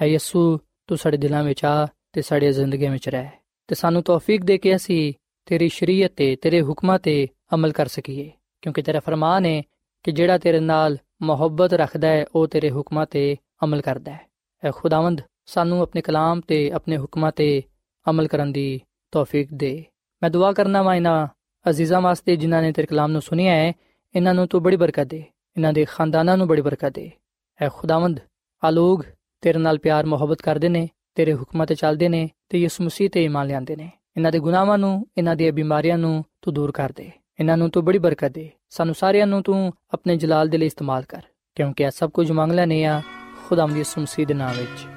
ਐ ਯਿਸੂ ਤੂੰ ਸਾਡੇ ਦਿਲਾਂ ਵਿੱਚ ਆ ਤੇ ਸਾਡੀ ਜ਼ਿੰਦਗੀ ਵਿੱਚ ਰਹਿ ਤੇ ਸਾਨੂੰ ਤੌਫੀਕ ਦੇ ਕੇ ਅਸੀਂ ਤੇਰੀ ਸ਼ਰੀਅਤ ਤੇ ਤੇਰੇ ਹੁਕਮਾਂ ਤੇ ਅਮਲ ਕਰ ਸਕੀਏ ਕਿਉਂਕਿ ਤੇਰਾ ਫਰਮਾਨ ਹੈ ਕਿ ਜਿਹੜਾ ਤੇਰੇ ਨਾਲ ਮੁਹੱਬਤ ਰੱਖਦਾ ਹੈ ਉਹ ਤੇਰੇ ਹੁਕਮਾਂ ਤੇ ਅਮਲ ਕਰਦਾ ਹੈ ਐ ਖੁਦਾਵੰਦ ਸਾਨੂੰ ਆਪਣੇ ਕਲਾਮ ਤੇ ਆਪਣੇ ਹੁਕਮਾਂ ਤੇ ਅਮਲ ਕਰਨ ਦੀ ਤੌਫੀਕ ਦੇ। ਮੈਂ ਦੁਆ ਕਰਨਾ ਵਾ ਇਹਨਾਂ ਅਜ਼ੀਜ਼ਾਂ ਵਾਸਤੇ ਜਿਨ੍ਹਾਂ ਨੇ ਤੇਰੇ ਕਲਾਮ ਨੂੰ ਸੁਨਿਆ ਹੈ, ਇਹਨਾਂ ਨੂੰ ਤੂੰ ਬੜੀ ਬਰਕਤ ਦੇ। ਇਹਨਾਂ ਦੇ ਖਾਨਦਾਨਾਂ ਨੂੰ ਬੜੀ ਬਰਕਤ ਦੇ। ਐ ਖੁਦਾਵੰਦ, ਆ ਲੋਗ ਤੇਰੇ ਨਾਲ ਪਿਆਰ, ਮੁਹੱਬਤ ਕਰਦੇ ਨੇ, ਤੇਰੇ ਹੁਕਮਾਂ ਤੇ ਚੱਲਦੇ ਨੇ ਤੇ ਯਿਸੂ ਮਸੀਹ ਤੇ ਈਮਾਨ ਲਿਆਉਂਦੇ ਨੇ। ਇਹਨਾਂ ਦੇ ਗੁਨਾਹਾਂ ਨੂੰ, ਇਹਨਾਂ ਦੀਆਂ ਬਿਮਾਰੀਆਂ ਨੂੰ ਤੂੰ ਦੂਰ ਕਰ ਦੇ। ਇਹਨਾਂ ਨੂੰ ਤੂੰ ਬੜੀ ਬਰਕਤ ਦੇ। ਸਾਨੂੰ ਸਾਰਿਆਂ ਨੂੰ ਤੂੰ ਆਪਣੇ ਜਲਾਲ ਦੇ ਲਈ ਇਸਤੇਮਾਲ ਕਰ, ਕਿਉਂਕਿ ਇਹ ਸਭ ਕੁਝ ਮੰਗ ਲੈਨੇ ਆ ਖੁਦਾਮ ਯਿਸੂ ਮਸੀਹ ਦੇ ਨਾਮ ਵਿੱਚ।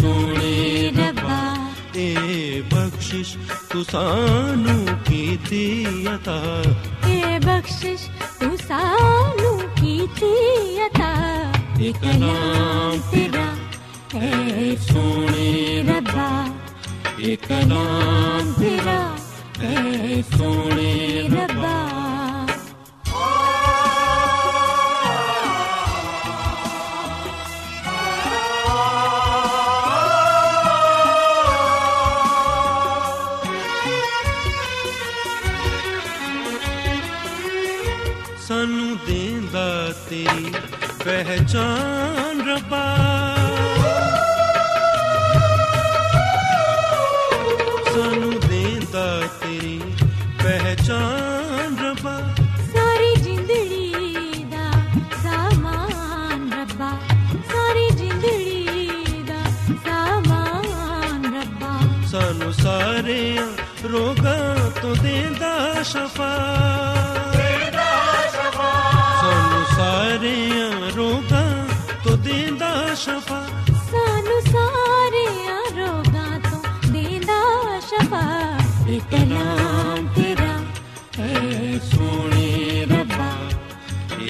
ਸੋਹਣੇ ਰੱਬਾ ਇਹ ਬਖਸ਼ਿਸ਼ ਤੂੰ ਸਾਨੂੰ ਕੀਤੀ ਅਤਾ। ਏ ਬਖਸ਼ਿਸ਼ ਤੂੰ ਸਾਨੂੰ ਕੀਤੀ ਅਤਾ। ਇਹ ਕਲਾਮ ਤੇਰਾ ਏ ਸੋਹਣੇ ਰੱਬਾ। ਇਹ ਕਲਾਮ ਤੇਰਾ ਏ ਸੋਹਣੇ ਰੱਬਾ।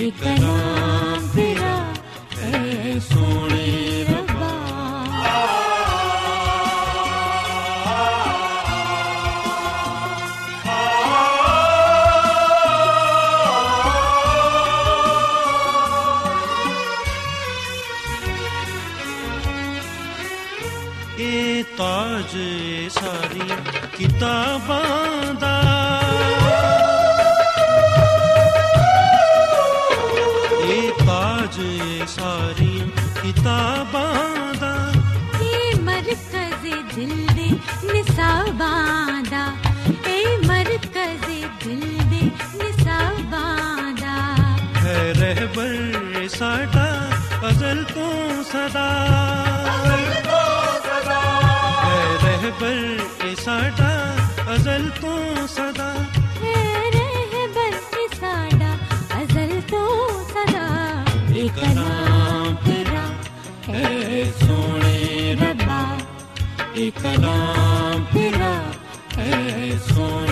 ਇਹ ਤੋਂ ਸਦਾ ਹੈ ਰਹਿਬਰ ਇਹ ਸਾਡਾ ਅਜ਼ਲ ਤੋਂ ਸਦਾ ਹੈ ਰਹਿਬਰ ਏ ਸਾਡਾ ਅਜ਼ਲ ਤੋਂ ਸਦਾ ਏ ਕਲਾਮ ਤੇਰਾ ਏ ਸੋਹਣੇ ਰੱਬਾ ਏ ਕਲਾਮ ਤੇਰਾ ਏ ਸੋਹਣੇ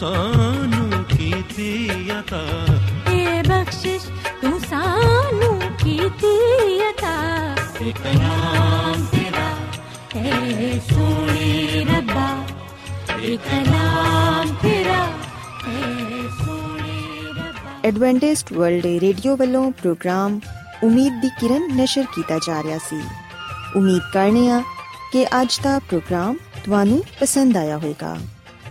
ਸਾਨੂੰ ਕੀਤੀ ਅਤਾ ਇਹ ਬਖਸ਼ਿਸ਼ ਤੂੰ ਸਾਨੂੰ ਕੀਤੀ ਅਤਾ ਏ ਕਲਾਮ ਤੇਰਾ। ਏ ਸੋਹਣੇ ਰੱਬਾ। ਏ ਕਲਾਮ ਤੇਰਾ। ਏ ਸੋਹਣੇ ਰੱਬਾ। ਐਡਵੈਂਟਿਸਟ ਵਰਲਡ ਰੇਡੀਓ ਵੱਲੋਂ ਪ੍ਰੋਗਰਾਮ ਉਮੀਦ ਦੀ ਕਿਰਨ ਨਿਸ਼ਰ ਕੀਤਾ ਜਾ ਰਿਹਾ ਸੀ। ਉਮੀਦ ਕਰਨੇ ਆ ਕਿ ਅੱਜ ਦਾ ਪ੍ਰੋਗਰਾਮ ਤੁਹਾਨੂੰ ਪਸੰਦ ਆਇਆ ਹੋਵੇਗਾ।